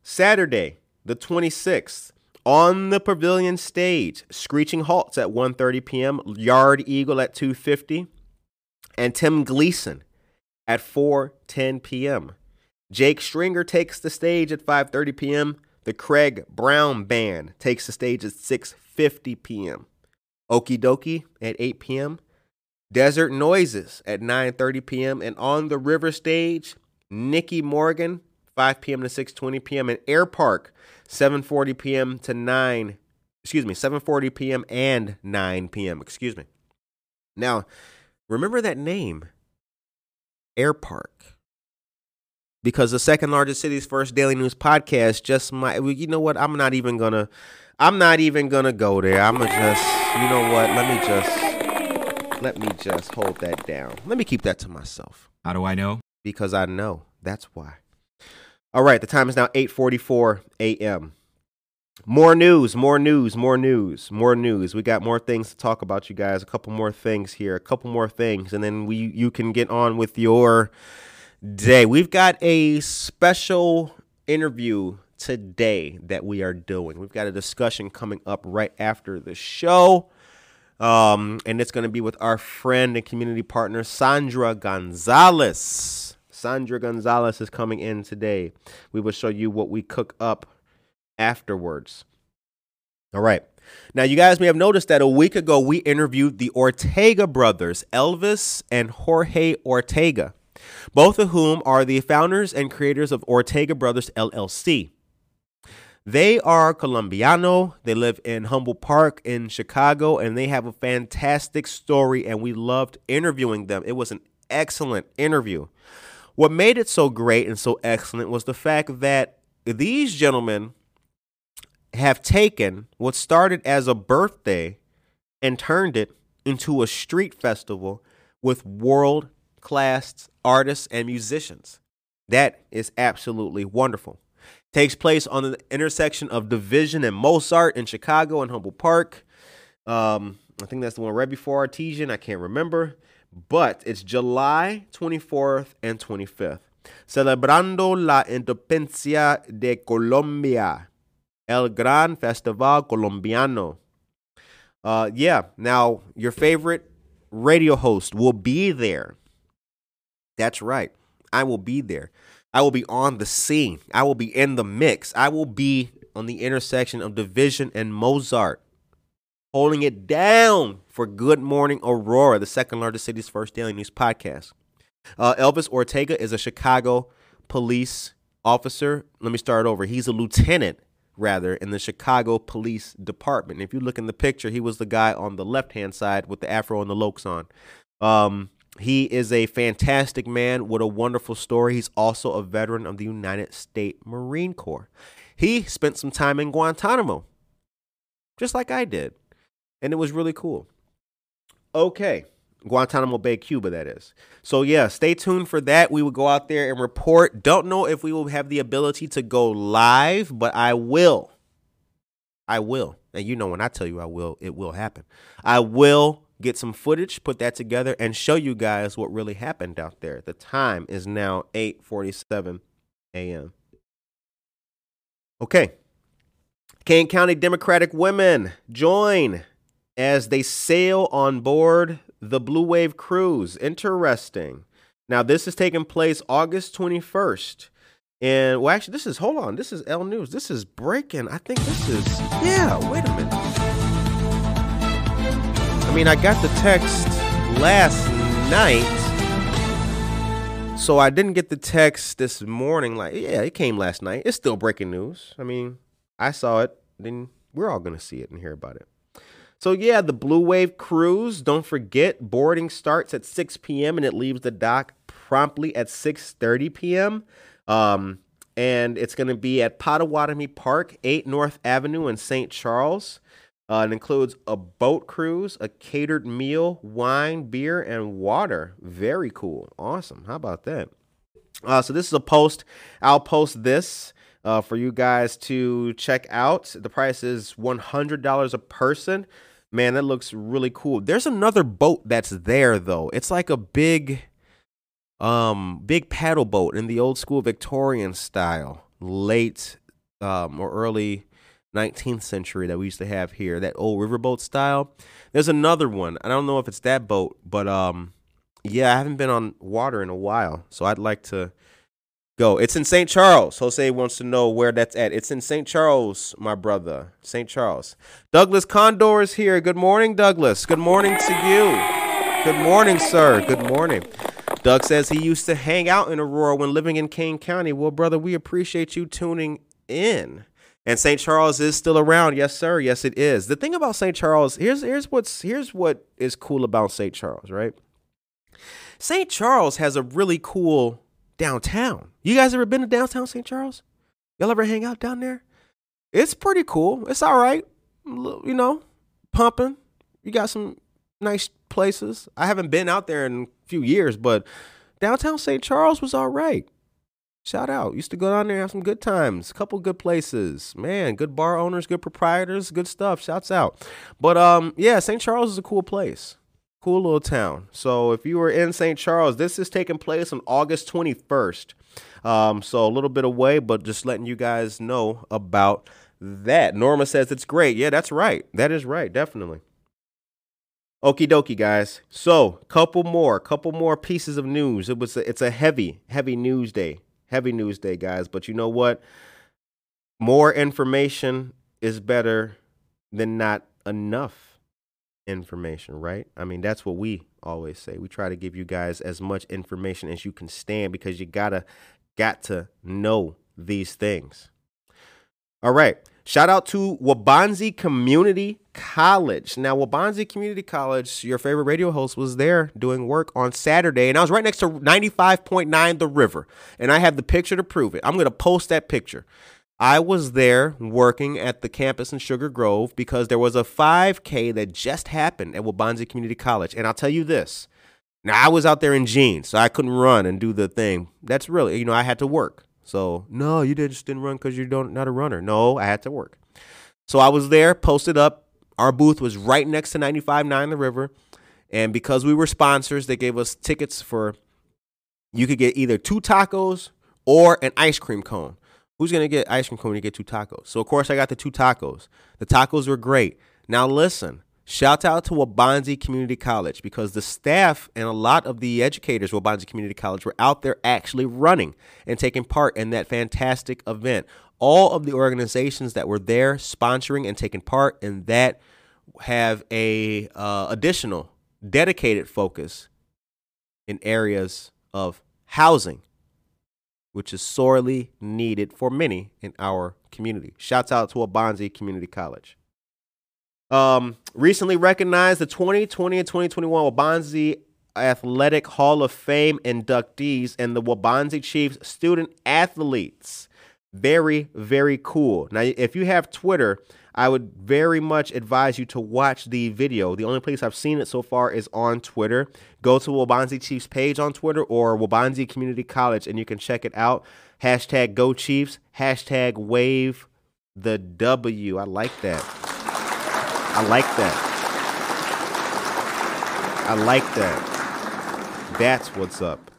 Saturday the 26th on the Pavilion stage, Screeching Halts at 1:30 p.m., Yard Eagle at 2:50, and Tim Gleason at 4:10 p.m. Jake Stringer takes the stage at 5:30 p.m. The Craig Brown Band takes the stage at 6:50 p.m. Okie Dokie at 8 p.m. Desert Noises at 9:30 p.m. and on the River Stage, Nikki Morgan 5 p.m. to 6:20 p.m. and Air Park 7:40 p.m. to 9 excuse me 7:40 p.m. and 9 p.m. excuse me. Now, remember that name Air Park because the second largest city's first daily news podcast just might you know what? I'm not even gonna i'm not even gonna go there. I'm gonna just you know what? Let me just let me just hold that down. Let me keep that to myself. How do i know? Because i know. That's why. All right the time is now 8.44 a.m more news more news more news more news. We got more things to talk about you guys. A couple more things here a couple more things and then we you can get on with your day. We've got a special interview today that we are doing. We've got a discussion coming up right after the show. Um, and it's going to be with our friend and community partner, Sandra Gonzalez. Sandra Gonzalez is coming in today. We will show you what we cook up afterwards. All right. Now, you guys may have noticed that a week ago we interviewed the Ortega brothers, Elvis and Jorge Ortega both of whom are the founders and creators of Ortega Brothers LLC. They are Colombiano. They live in Humboldt Park in Chicago, and they have a fantastic story, and we loved interviewing them. It was an excellent interview. What made it so great and so excellent was the fact that these gentlemen have taken what started as a birthday and turned it into a street festival with world class artists and musicians. That is absolutely wonderful. Takes place on the intersection of Division and Mozart in Chicago and Humboldt Park. Um, I think that's the one right before Artesian. I can't remember. But it's July 24th and 25th. Celebrando la independencia de Colombia. El Gran Festival Colombiano. Uh, yeah, now your favorite radio host will be there. That's right. I will be there. I will be on the scene. I will be in the mix. I will be on the intersection of Division and Mozart, holding it down for Good Morning Aurora, the second largest city's first daily news podcast. Uh, Elvis Ortega is a Chicago police officer. Let me start over. He's a lieutenant, rather, in the Chicago Police Department. If you look in the picture, he was the guy on the left hand side with the afro and the lokes on. Um, he is a fantastic man with a wonderful story. He's also a veteran of the United States Marine Corps. He spent some time in Guantanamo, just like I did. And it was really cool. Okay. Guantanamo Bay, Cuba, that is. So, yeah, stay tuned for that. We will go out there and report. Don't know if we will have the ability to go live, but I will. I will. And you know, when I tell you I will, it will happen. I will get some footage, put that together, and show you guys what really happened out there. The time is now 8:47 a.m. Okay. Kane County Democratic women join as they sail on board the Blue Wave cruise. Interesting. Now, this is taking place August 21st. And well, actually, this is hold on. This is L News. This is breaking. I think this is yeah. Wait a minute. I mean, I got the text last night, so I didn't get the text this morning. Like, yeah, it came last night. It's still breaking news. I mean, I saw it. Then we're all gonna see it and hear about it. So yeah, the Blue Wave cruise. Don't forget, boarding starts at 6 p.m. and it leaves the dock promptly at 6:30 p.m. Um, and it's going to be at Pottawatomie Park, 8 North Avenue in St. Charles. Uh, it includes a boat cruise, a catered meal, wine, beer, and water. Very cool. Awesome. How about that? Uh, so, this is a post. I'll post this uh, for you guys to check out. The price is $100 a person. Man, that looks really cool. There's another boat that's there, though. It's like a big. Um, big paddle boat in the old school Victorian style, late um, or early 19th century that we used to have here, that old riverboat style. There's another one. I don't know if it's that boat, but um, yeah, I haven't been on water in a while, so I'd like to go. It's in St. Charles. Jose wants to know where that's at. It's in St. Charles, my brother. St. Charles. Douglas Condor is here. Good morning, Douglas. Good morning to you. Good morning, sir. Good morning. Doug says he used to hang out in Aurora when living in Kane County. Well, brother, we appreciate you tuning in. And St. Charles is still around. Yes, sir. Yes, it is. The thing about St. Charles, here's here's what's here's what is cool about St. Charles, right? St. Charles has a really cool downtown. You guys ever been to downtown St. Charles? Y'all ever hang out down there? It's pretty cool. It's all right. You know, pumping. You got some nice places. I haven't been out there in a few years, but downtown St. Charles was all right. Shout out. Used to go down there have some good times. Couple good places. Man, good bar owners, good proprietors, good stuff. Shouts out. But um yeah, St. Charles is a cool place. Cool little town. So if you were in St. Charles, this is taking place on August 21st. Um so a little bit away, but just letting you guys know about that. Norma says it's great. Yeah, that's right. That is right, definitely. Okie dokie, guys. So, couple more, couple more pieces of news. It was a, it's a heavy, heavy news day heavy news day, guys. But you know what? More information is better than not enough information, right? I mean, that's what we always say. We try to give you guys as much information as you can stand because you gotta got to know these things. All right. Shout out to Waubonsee Community College. Now, Waubonsee Community College, your favorite radio host, was there doing work on Saturday, and I was right next to 95.9 The River, and I have the picture to prove it. I'm going to post that picture. I was there working at the campus in Sugar Grove because there was a 5K that just happened at Waubonsee Community College. And I'll tell you this. Now, I was out there in jeans, so I couldn't run and do the thing. That's really, you know, I had to work. So, no, you just didn't run because you don't not a runner. No, I had to work. So I was there, posted up. Our booth was right next to 95.9 The River. And because we were sponsors, they gave us tickets for you could get either two tacos or an ice cream cone. Who's gonna get ice cream cone when you get two tacos? So of course I got the two tacos. The tacos were great. Now listen, shout out to Waubonsee Community College because the staff and a lot of the educators of Waubonsee Community College were out there actually running and taking part in that fantastic event. All of the organizations that were there sponsoring and taking part in that have a uh, additional dedicated focus in areas of housing which is sorely needed for many in our community. Shouts out to Waubonsee Community College. Um, recently recognized the 2020 and 2021 Waubonsee Athletic Hall of Fame inductees and the Waubonsee Chiefs student athletes. Very, very cool. Now, if you have Twitter, I would very much advise you to watch the video. The only place I've seen it so far is on Twitter. Go to Waubonsee Chiefs page on Twitter or Waubonsee Community College and you can check it out. Hashtag Go Chiefs, hashtag Wave the W. I like that. I like that. I like that. That's what's up.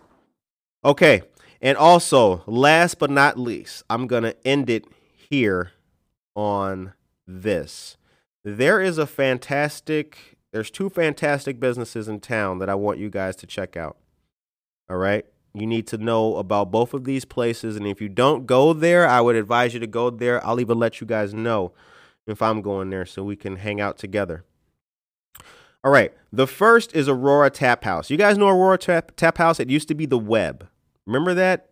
Okay. And also, last but not least, I'm going to end it here on this. There is a fantastic, there's two fantastic businesses in town that I want you guys to check out. All right. You need to know about both of these places. And if you don't go there, I would advise you to go there. I'll even let you guys know if I'm going there so we can hang out together. All right. The first is Aurora Tap House. You guys know Aurora Tap, Tap House? It used to be the Web. Remember that?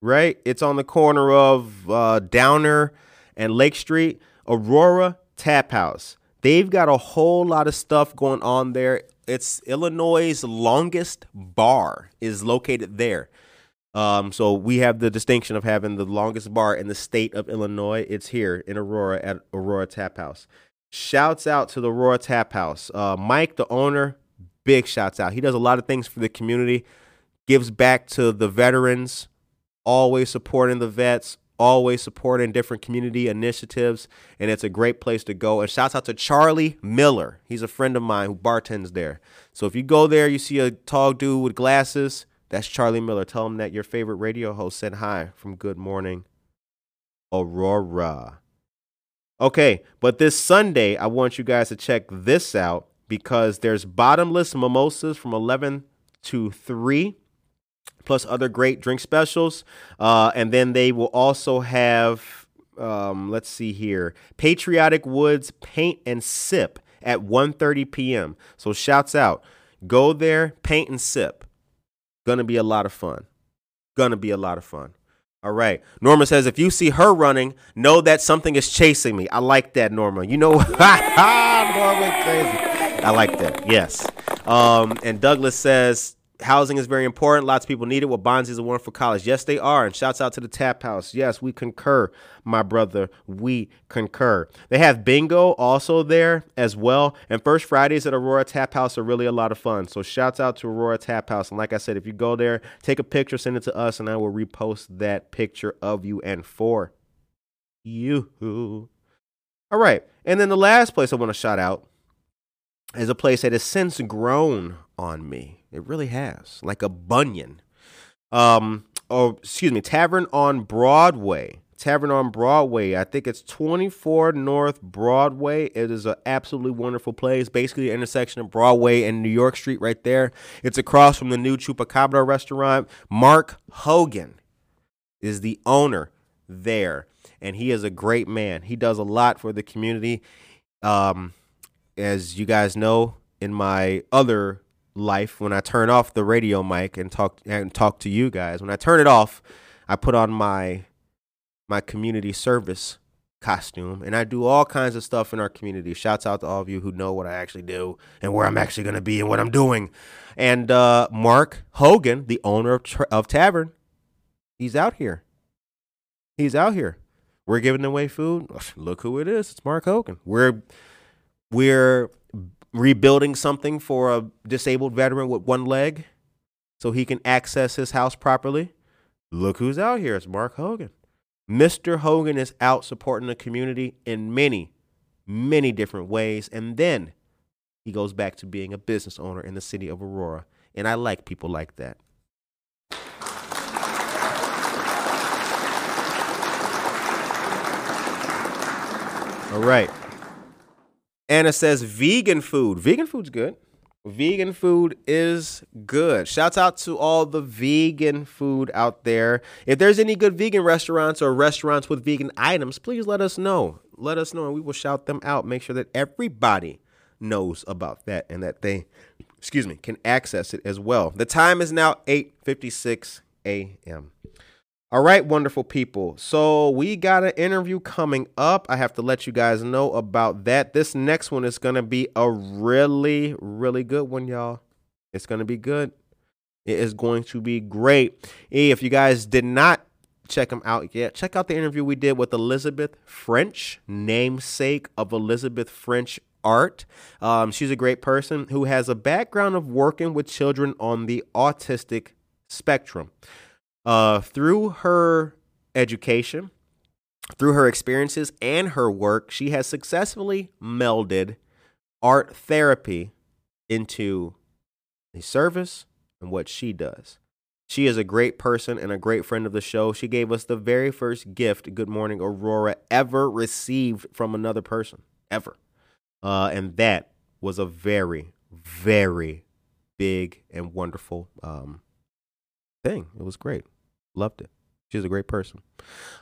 Right? It's on the corner of uh, Downer and Lake Street. Aurora Tap House. They've got a whole lot of stuff going on there. It's Illinois' longest bar is located there. Um, so we have the distinction of having the longest bar in the state of Illinois. It's here in Aurora at Aurora Tap House. Shouts out to the Aurora Tap House. Uh, Mike, the owner, big shouts out. He does a lot of things for the community, gives back to the veterans, always supporting the vets, always supporting different community initiatives, and it's a great place to go. And shouts out to Charlie Miller. He's a friend of mine who bartends there. So if you go there, you see a tall dude with glasses, that's Charlie Miller. Tell him that your favorite radio host said hi from Good Morning Aurora. Okay, but this Sunday, I want you guys to check this out because there's bottomless mimosas from 11 to 3 plus other great drink specials. Uh, and then they will also have, um, let's see here, Patriotic Woods Paint and Sip at 1.30 p.m. So shouts out. Go there, paint and sip. Gonna be a lot of fun. Gonna be a lot of fun. All right. Norma says, if you see her running, know that something is chasing me. I like that, Norma. You know, Norma crazy. I like that. Yes. Um, and Douglas says, housing is very important. Lots of people need it. Well, Bonds is a wonderful college. Yes, they are. And shouts out to the Tap House. Yes, we concur, my brother. We concur. They have bingo also there as well. And first Fridays at Aurora Tap House are really a lot of fun. So shouts out to Aurora Tap House. And like I said, if you go there, take a picture, send it to us, and I will repost that picture of you and for you. All right. And then the last place I want to shout out is a place that has since grown on me. It really has, like a bunion. Um, or excuse me, Tavern on Broadway. Tavern on Broadway. I think it's 24 North Broadway. It is an absolutely wonderful place. Basically, the intersection of Broadway and New York Street right there. It's across from the new Chupacabra restaurant. Mark Hogan is the owner there, and he is a great man. He does a lot for the community. Um, as you guys know, in my other life, when I turn off the radio mic and talk and talk to you guys, when I turn it off, I put on my my community service costume, and I do all kinds of stuff in our community. Shouts out to all of you who know what I actually do and where I'm actually going to be and what I'm doing. And uh, Mark Hogan, the owner of, of Tavern, he's out here. He's out here. We're giving away food. Look who it is. It's Mark Hogan. We're we're rebuilding something for a disabled veteran with one leg so he can access his house properly. Look who's out here. It's Mark Hogan. Mr. Hogan is out supporting the community in many, many different ways. And then he goes back to being a business owner in the city of Aurora. And I like people like that. All right. Anna says vegan food. Vegan food's good. Vegan food is good. Shouts out to all the vegan food out there. If there's any good vegan restaurants or restaurants with vegan items, please let us know. Let us know and we will shout them out. Make sure that everybody knows about that and that they excuse me can access it as well. The time is now 8:56 a.m. All right, wonderful people. So we got an interview coming up. I have to let you guys know about that. This next one is going to be a really, really good one, y'all. It's going to be good. It is going to be great. If you guys did not check them out yet, check out the interview we did with Elizabeth French, namesake of Elizabeth French art. Um, she's a great person who has a background of working with children on the autistic spectrum. Uh, through her education, through her experiences and her work, she has successfully melded art therapy into the service and what she does. She is a great person and a great friend of the show. She gave us the very first gift Good Morning Aurora ever received from another person, ever. Uh, and that was a very, very big and wonderful um, thing. It was great. Loved it. She's a great person.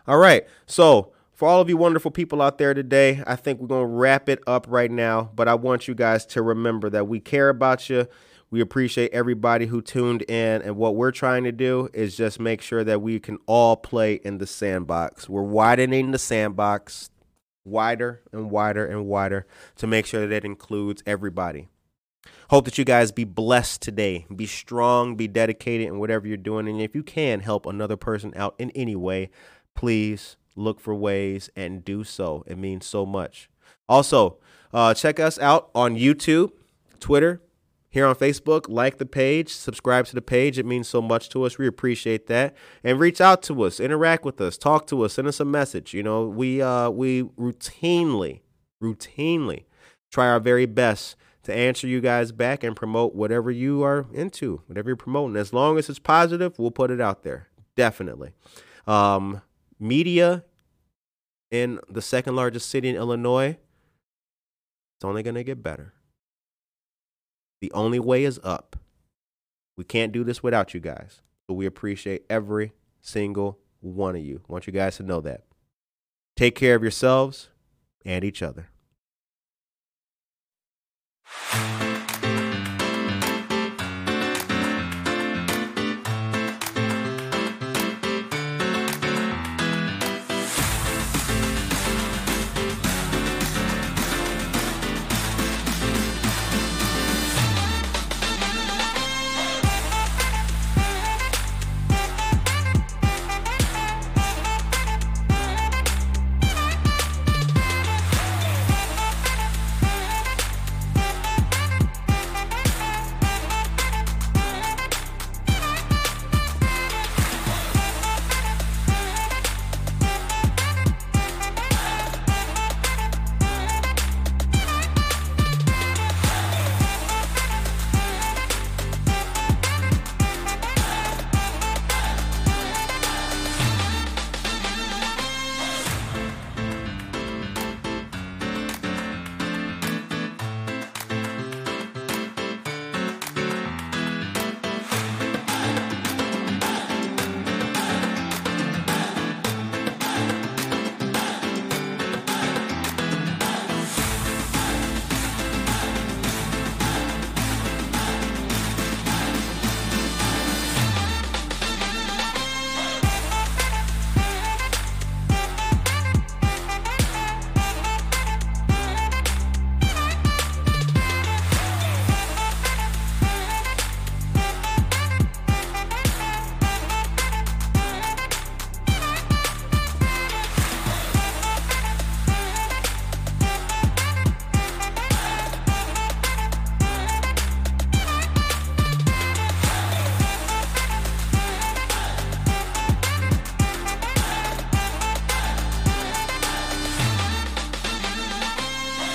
All right. So, for all of you wonderful people out there today, I think we're going to wrap it up right now. But I want you guys to remember that we care about you. We appreciate everybody who tuned in. And what we're trying to do is just make sure that we can all play in the sandbox. We're widening the sandbox wider and wider and wider to make sure that it includes everybody. Hope that you guys be blessed today. Be strong, be dedicated in whatever you're doing. And if you can help another person out in any way, please look for ways and do so. It means so much. Also, uh, check us out on YouTube, Twitter, here on Facebook. Like the page, subscribe to the page. It means so much to us. We appreciate that. And reach out to us, interact with us, talk to us, send us a message. You know, we uh, we routinely, routinely try our very best to answer you guys back and promote whatever you are into, whatever you're promoting. As long as it's positive, we'll put it out there. Definitely. Um, media in the second largest city in Illinois, it's only going to get better. The only way is up. We can't do this without you guys. But we appreciate every single one of you. I want you guys to know that. Take care of yourselves and each other. Thank you.